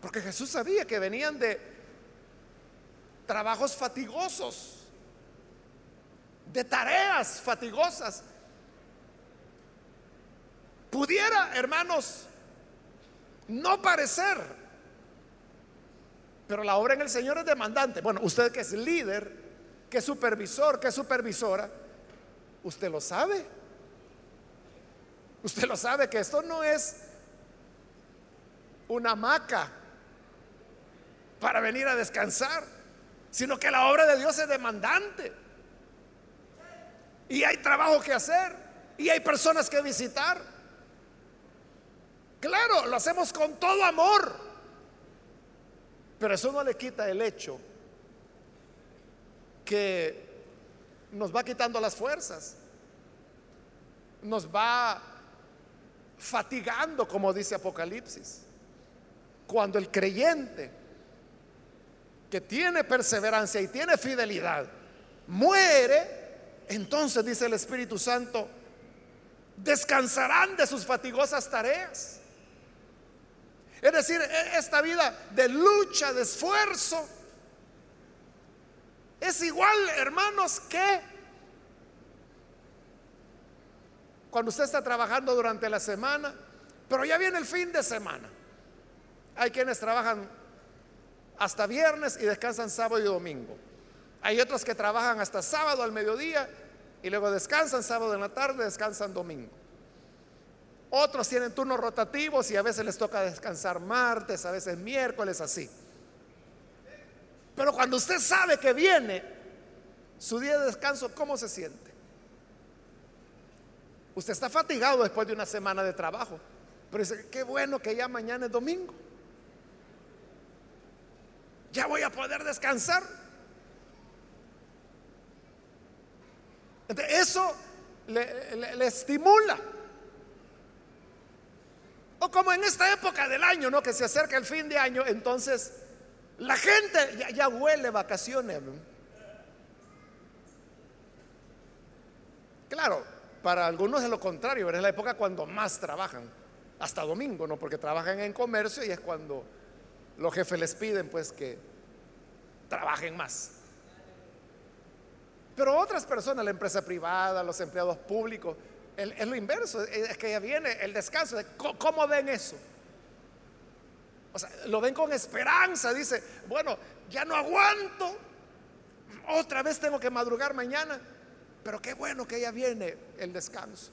Porque Jesús sabía que venían de trabajos fatigosos, de tareas fatigosas. Pudiera, hermanos, no parecer, pero la obra en el Señor es demandante. Bueno, usted que es líder, que supervisor, que supervisora, usted lo sabe. Usted lo sabe que esto no es una hamaca para venir a descansar, sino que la obra de Dios es demandante. Y hay trabajo que hacer, y hay personas que visitar. Claro, lo hacemos con todo amor, pero eso no le quita el hecho que nos va quitando las fuerzas, nos va fatigando, como dice Apocalipsis. Cuando el creyente que tiene perseverancia y tiene fidelidad muere, entonces dice el Espíritu Santo, descansarán de sus fatigosas tareas. Es decir, e-, esta vida de lucha, de esfuerzo, es igual, hermanos, que cuando usted está trabajando durante la semana, pero ya viene el fin de semana. Hay quienes trabajan hasta viernes y descansan sábado y domingo. Hay otros que trabajan hasta sábado al mediodía y luego descansan sábado en la tarde, descansan domingo. Otros tienen turnos rotativos y a veces les toca descansar martes, a veces miércoles, así. Pero cuando usted sabe que viene su día de descanso, ¿cómo se siente? Usted está fatigado después de una semana de trabajo, pero dice, qué bueno que ya mañana es domingo. Ya voy a poder descansar. Eso le, estimula. O como en esta época del año, ¿no? Que se acerca el fin de año, entonces la gente ya, huele vacaciones. Claro, para algunos es lo contrario, es la época cuando más trabajan, hasta domingo, ¿no? Porque trabajan en comercio y es cuando los jefes les piden pues que trabajen más. Pero otras personas, la empresa privada, los empleados públicos, es lo inverso, es que ya viene el descanso. ¿Cómo ven eso? O sea, lo ven con esperanza. Dice, bueno, ya no aguanto. Otra vez tengo que madrugar mañana. Pero qué bueno que ya viene el descanso.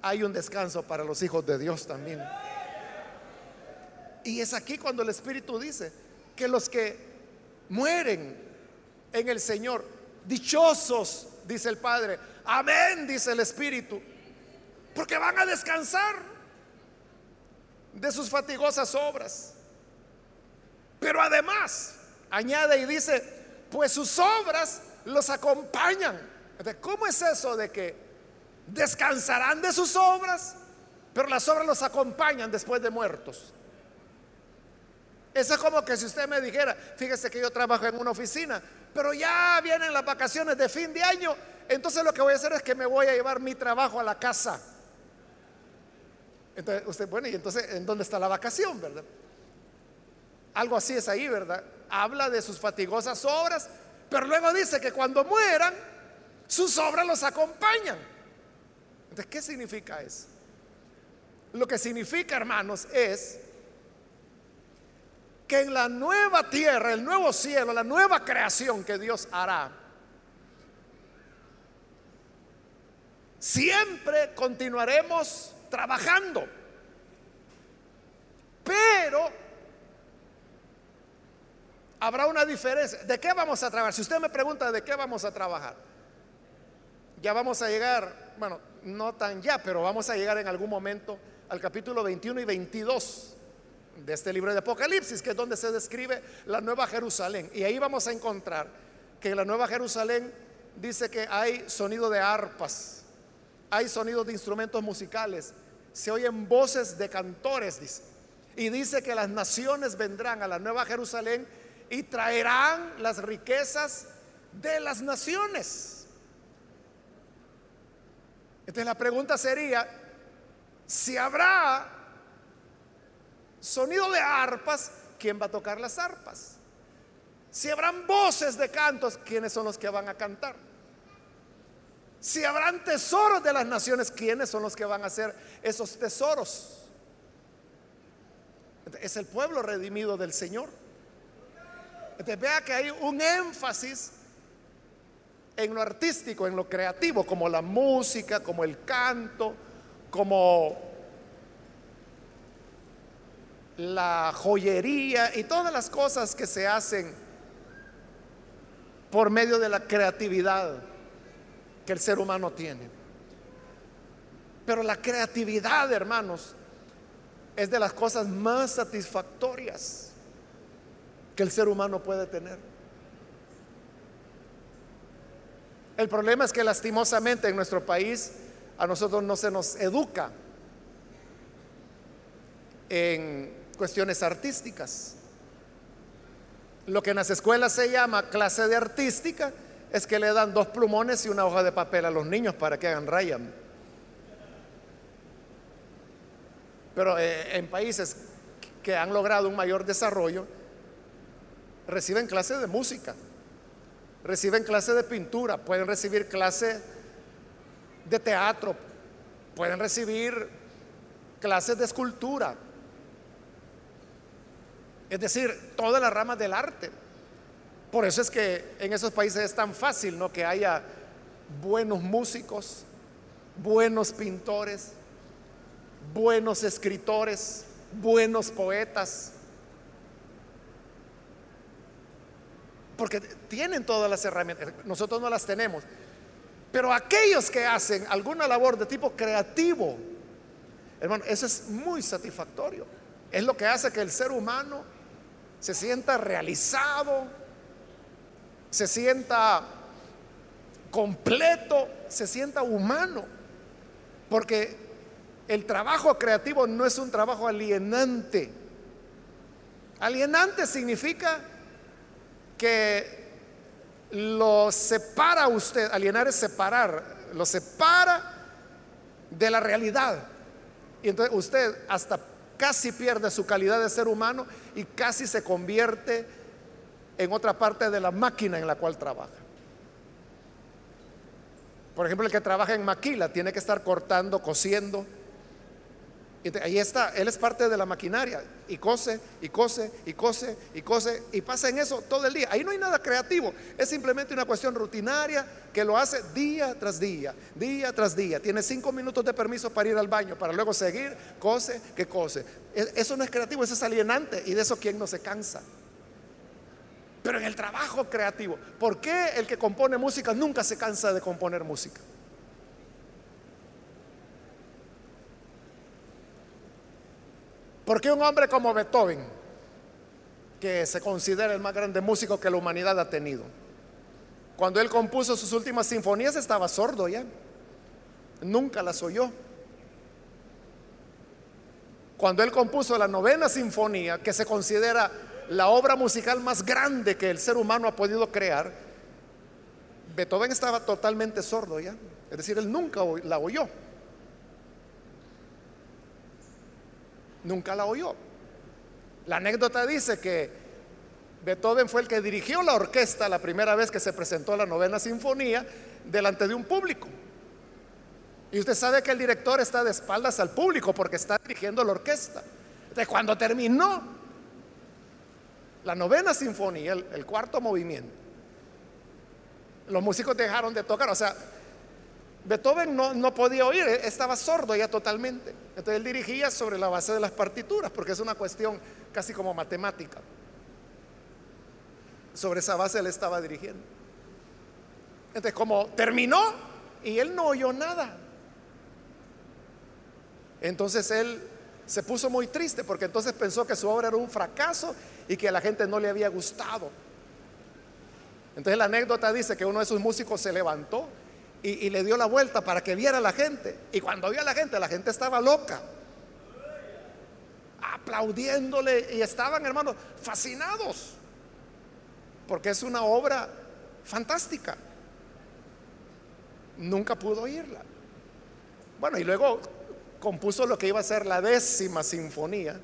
Hay un descanso para los hijos de Dios también. Y es aquí cuando el Espíritu dice que los que mueren en el Señor, dichosos, dice el Padre, amén, dice el Espíritu, Porque van a descansar de sus fatigosas obras. Pero además, añade y dice, pues sus obras los acompañan. ¿Cómo es eso de que descansarán de sus obras, pero las obras los acompañan después de muertos? Eso es como que si usted me dijera, fíjese que yo trabajo en una oficina, pero ya vienen las vacaciones de fin de año, entonces lo que voy a hacer es que me voy a llevar mi trabajo a la casa. Entonces usted, bueno, y entonces, ¿en dónde está la vacación, verdad? Algo así es ahí, ¿verdad? Habla de sus fatigosas obras, pero luego dice que cuando mueran, sus obras los acompañan. Entonces, ¿qué significa eso? Lo que significa, hermanos, es que en la nueva tierra, el nuevo cielo, la nueva creación que Dios hará, siempre continuaremos trabajando. Pero habrá una diferencia. ¿De qué vamos a trabajar? Si usted me pregunta de qué vamos a trabajar, ya vamos a llegar, bueno, no tan ya, pero vamos a llegar en algún momento al capítulo 21 y 22 de este libro de Apocalipsis, que es donde se describe la nueva Jerusalén. Y ahí vamos a encontrar que la nueva Jerusalén dice que hay sonido de arpas, hay sonido de instrumentos musicales, se oyen voces de cantores, dice. Y dice que las naciones vendrán a la nueva Jerusalén y traerán las riquezas de las naciones. Entonces la pregunta sería, si habrá sonido de arpas, ¿quién va a tocar las arpas? Si habrán voces de cantos, ¿quiénes son los que van a cantar? Si habrán tesoros de las naciones, ¿quiénes son los que van a hacer esos tesoros? Es el pueblo redimido del Señor. Entonces vea que hay un énfasis en lo artístico, en lo creativo, como la música, como el canto, como la joyería y todas las cosas que se hacen por medio de la creatividad que el ser humano tiene. Pero la creatividad, hermanos, es de las cosas más satisfactorias que el ser humano puede tener. El problema es que lastimosamente en nuestro país a nosotros no se nos educa en cuestiones artísticas. Lo que en las escuelas se llama clase de artística es que le dan dos plumones y una hoja de papel a los niños para que hagan raya. Pero eh, en países que han logrado un mayor desarrollo, reciben clase de música, reciben clase de pintura, pueden recibir clase de teatro, pueden recibir clases de escultura, es decir, todas las ramas del arte. Por eso es que en esos países es tan fácil, ¿no? Que haya buenos músicos, buenos pintores, buenos escritores, buenos poetas. Porque tienen todas las herramientas, nosotros no las tenemos. Pero aquellos que hacen alguna labor de tipo creativo, hermano, eso es muy satisfactorio. Es lo que hace que el ser humano se sienta realizado, se sienta completo, se sienta humano. Porque el trabajo creativo no es un trabajo alienante. Alienante significa que lo separa usted, alienar es separar, lo separa de la realidad. Y entonces usted hasta casi pierde su calidad de ser humano y casi se convierte en otra parte de la máquina en la cual trabaja. Por ejemplo, el que trabaja en maquila tiene que estar cortando, cosiendo. Ahí está, él es parte de la maquinaria y cose, y cose, y cose, y cose, y pasa en eso todo el día. Ahí no hay nada creativo, es simplemente una cuestión rutinaria que lo hace día tras día, día tras día. Tiene cinco minutos de permiso para ir al baño, para luego seguir, cose, que cose. E, eso no es creativo, eso es alienante, y de eso quien no se cansa pero en el trabajo creativo. ¿Por qué el que compone música nunca se cansa de componer música? Porque un hombre como Beethoven, que se considera el más grande músico que la humanidad ha tenido, cuando él compuso sus últimas sinfonías estaba sordo ya, nunca las oyó. Cuando él compuso la novena sinfonía, que se considera la obra musical más grande que el ser humano ha podido crear, Beethoven estaba totalmente sordo ya. Es decir, él nunca la oyó. Nunca la oyó. La anécdota dice que Beethoven fue el que dirigió la orquesta la primera vez que se presentó la novena sinfonía delante de un público. Y usted sabe que el director está de espaldas al público porque está dirigiendo la orquesta. De cuando terminó la novena sinfonía, el, cuarto movimiento, los músicos dejaron de tocar. O sea, Beethoven no, podía oír, estaba sordo ya totalmente. Entonces él dirigía sobre la base de las partituras, porque es una cuestión casi como matemática. Sobre esa base él estaba dirigiendo. Entonces como terminó y él no oyó nada. Entonces él se puso muy triste porque entonces pensó que su obra era un fracaso y que a la gente no le había gustado. Entonces la anécdota dice que uno de sus músicos se levantó y, le dio la vuelta para que viera a la gente. Y cuando vio a la gente, la gente estaba loca, aplaudiéndole y estaban, hermanos, fascinados, porque es una obra fantástica. Nunca pudo oírla. Bueno, y luego compuso lo que iba a ser la décima sinfonía.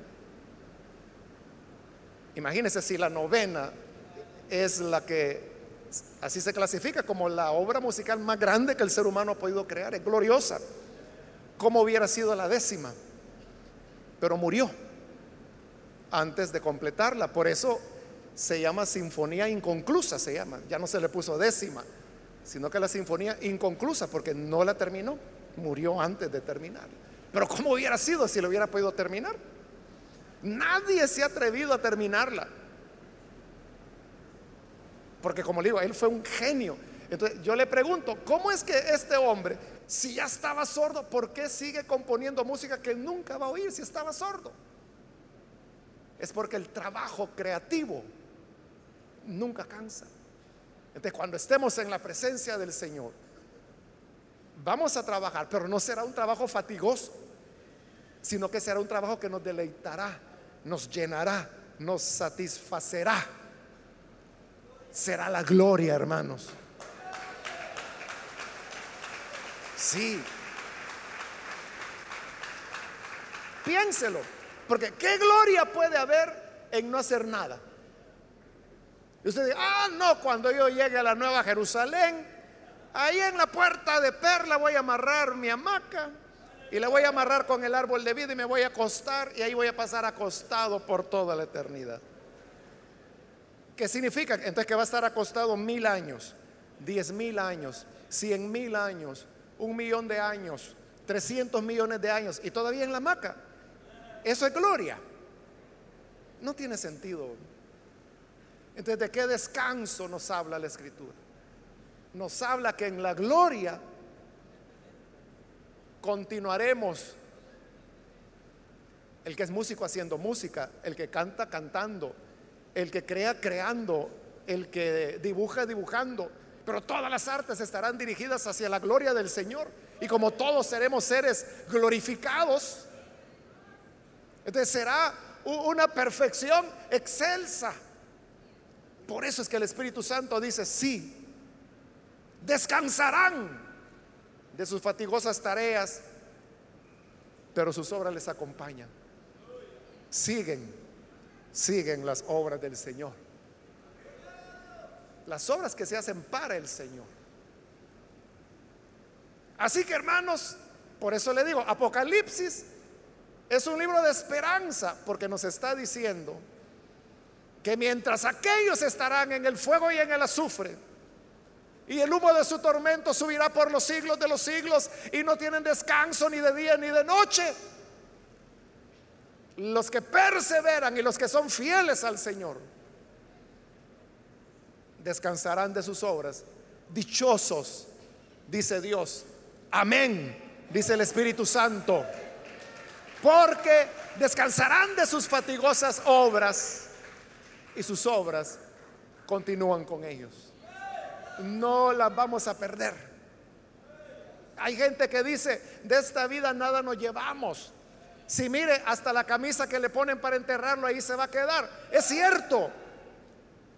Imagínense si la novena es la que así se clasifica como la obra musical más grande que el ser humano ha podido crear, es gloriosa. ¿Cómo hubiera sido la décima? Pero murió antes de completarla, por eso se llama sinfonía inconclusa, se llama, ya no se le puso décima, sino que la sinfonía inconclusa porque no la terminó, murió antes de terminarla. Pero ¿cómo hubiera sido si lo hubiera podido terminar? Nadie se ha atrevido a terminarla. Porque como le digo, él fue un genio. Entonces yo le pregunto, ¿cómo es que este hombre, si ya estaba sordo, ¿por qué sigue componiendo música que nunca va a oír si estaba sordo? Es porque el trabajo creativo nunca cansa. Entonces cuando estemos en la presencia del Señor, vamos a trabajar, pero no será un trabajo fatigoso, sino que será un trabajo que nos deleitará, nos llenará, nos satisfacerá. Será la gloria, hermanos. Sí. Piénselo, porque ¿qué gloria puede haber en no hacer nada? Y usted dice, ah, no, cuando yo llegue a la Nueva Jerusalén, Ahí en la puerta de perla voy a amarrar mi hamaca y la voy a amarrar con el árbol de vida y me voy a acostar y ahí voy a pasar acostado por toda la eternidad. ¿Qué significa? Entonces que va a estar acostado mil años, diez mil años, cien mil años, un millón de años, trescientos millones de años y todavía en la hamaca. Eso es gloria. No tiene sentido. Entonces, ¿de qué descanso nos habla la escritura? nos habla que en la gloria continuaremos. El que es músico haciendo música, el que canta cantando, el que crea creando, el que dibuja dibujando, pero todas las artes estarán dirigidas hacia la gloria del Señor. Y como todos seremos seres glorificados, entonces será una perfección excelsa. Por eso es que el Espíritu Santo dice, sí, descansarán de sus fatigosas tareas, pero sus obras les acompañan. Siguen, siguen las obras del Señor. Las obras que se hacen para el Señor. Así que hermanos, por eso le digo, Apocalipsis es un libro de esperanza, porque nos está diciendo que mientras aquellos estarán en el fuego y en el azufre, y el humo de su tormento subirá por los siglos de los siglos y no tienen descanso ni de día ni de noche. Los que perseveran y los que son fieles al Señor descansarán de sus obras. Dichosos, dice Dios. Amén, dice el Espíritu Santo. Porque descansarán de sus fatigosas obras y sus obras continúan con ellos. No las vamos a perder. Hay gente que dice, de esta vida nada nos llevamos. Si mire, hasta la camisa que le ponen para enterrarlo ahí se va a quedar. Es cierto.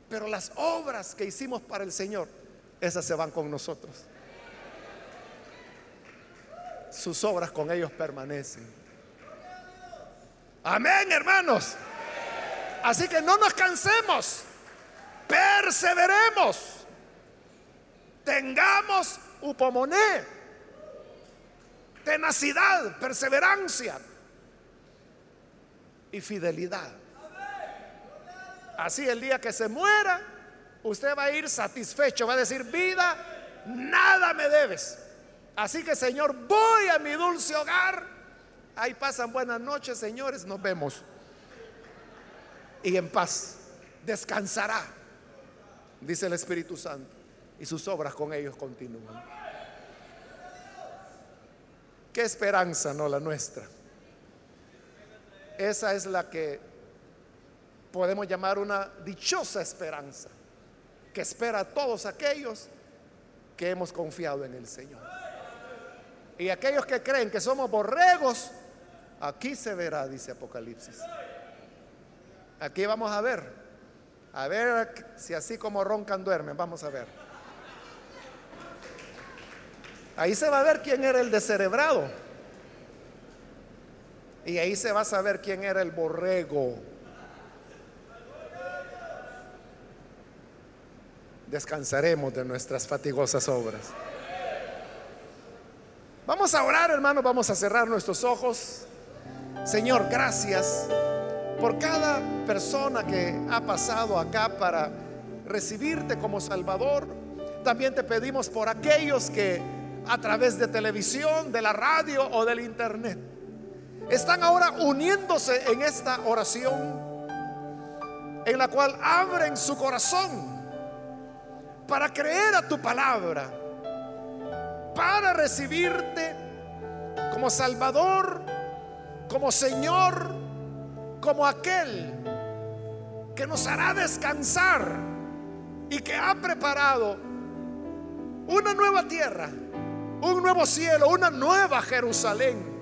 Pero las obras que hicimos para el Señor, esas se van con nosotros. Sus obras con ellos permanecen. Amén, hermanos. Así que no nos cansemos. Perseveremos. Tengamos upomoné. Tenacidad, perseverancia y fidelidad. Así el día que se muera, usted va a ir satisfecho, va a decir, vida, nada me debes. Así que Señor, voy a mi dulce hogar. Ahí pasan buenas noches, señores, nos vemos. Y en paz, descansará, dice el Espíritu Santo, y sus obras con ellos continúan. Qué esperanza, no la nuestra. Esa es la que podemos llamar una dichosa esperanza, que espera a todos aquellos que hemos confiado en el Señor. Y aquellos que creen que somos borregos, aquí se verá, dice Apocalipsis. Aquí vamos a ver, a ver si así como roncan duermen, vamos a ver. Ahí se va a ver quién era el descerebrado. Y ahí se va a saber quién era el borrego. Descansaremos de nuestras fatigosas obras. Vamos a orar, hermanos, vamos a cerrar nuestros ojos. Señor, gracias por cada persona que ha pasado acá para recibirte como Salvador. También te pedimos por aquellos que a través de televisión, de la radio o del internet están ahora uniéndose en esta oración en la cual abren su corazón para creer a tu palabra, para recibirte como Salvador, como Señor, como aquel que nos hará descansar y que ha preparado una nueva tierra, un nuevo cielo, una nueva Jerusalén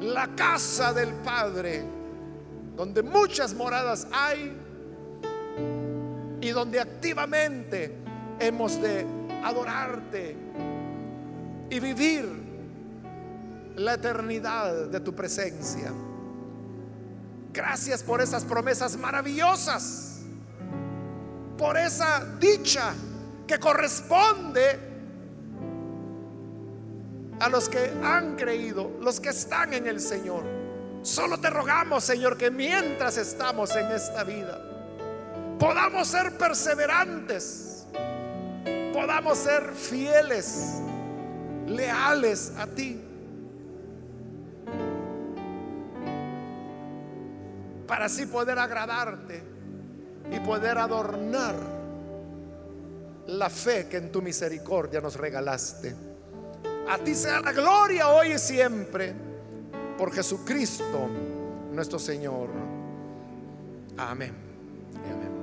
la casa del Padre, donde muchas moradas hay y donde activamente hemos de adorarte y vivir la eternidad de tu presencia. Gracias por esas promesas maravillosas, por esa dicha que corresponde a los que han creído, los que están en el Señor. Solo te rogamos, Señor, que mientras estamos en esta vida, podamos ser perseverantes, podamos ser fieles, leales a ti. Para así poder agradarte y poder adornar la fe que en tu misericordia nos regalaste. A ti sea la gloria hoy y siempre por Jesucristo nuestro Señor. Amén. Amén.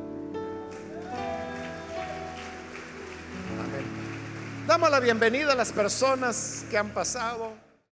Damos la bienvenida a las personas que han pasado.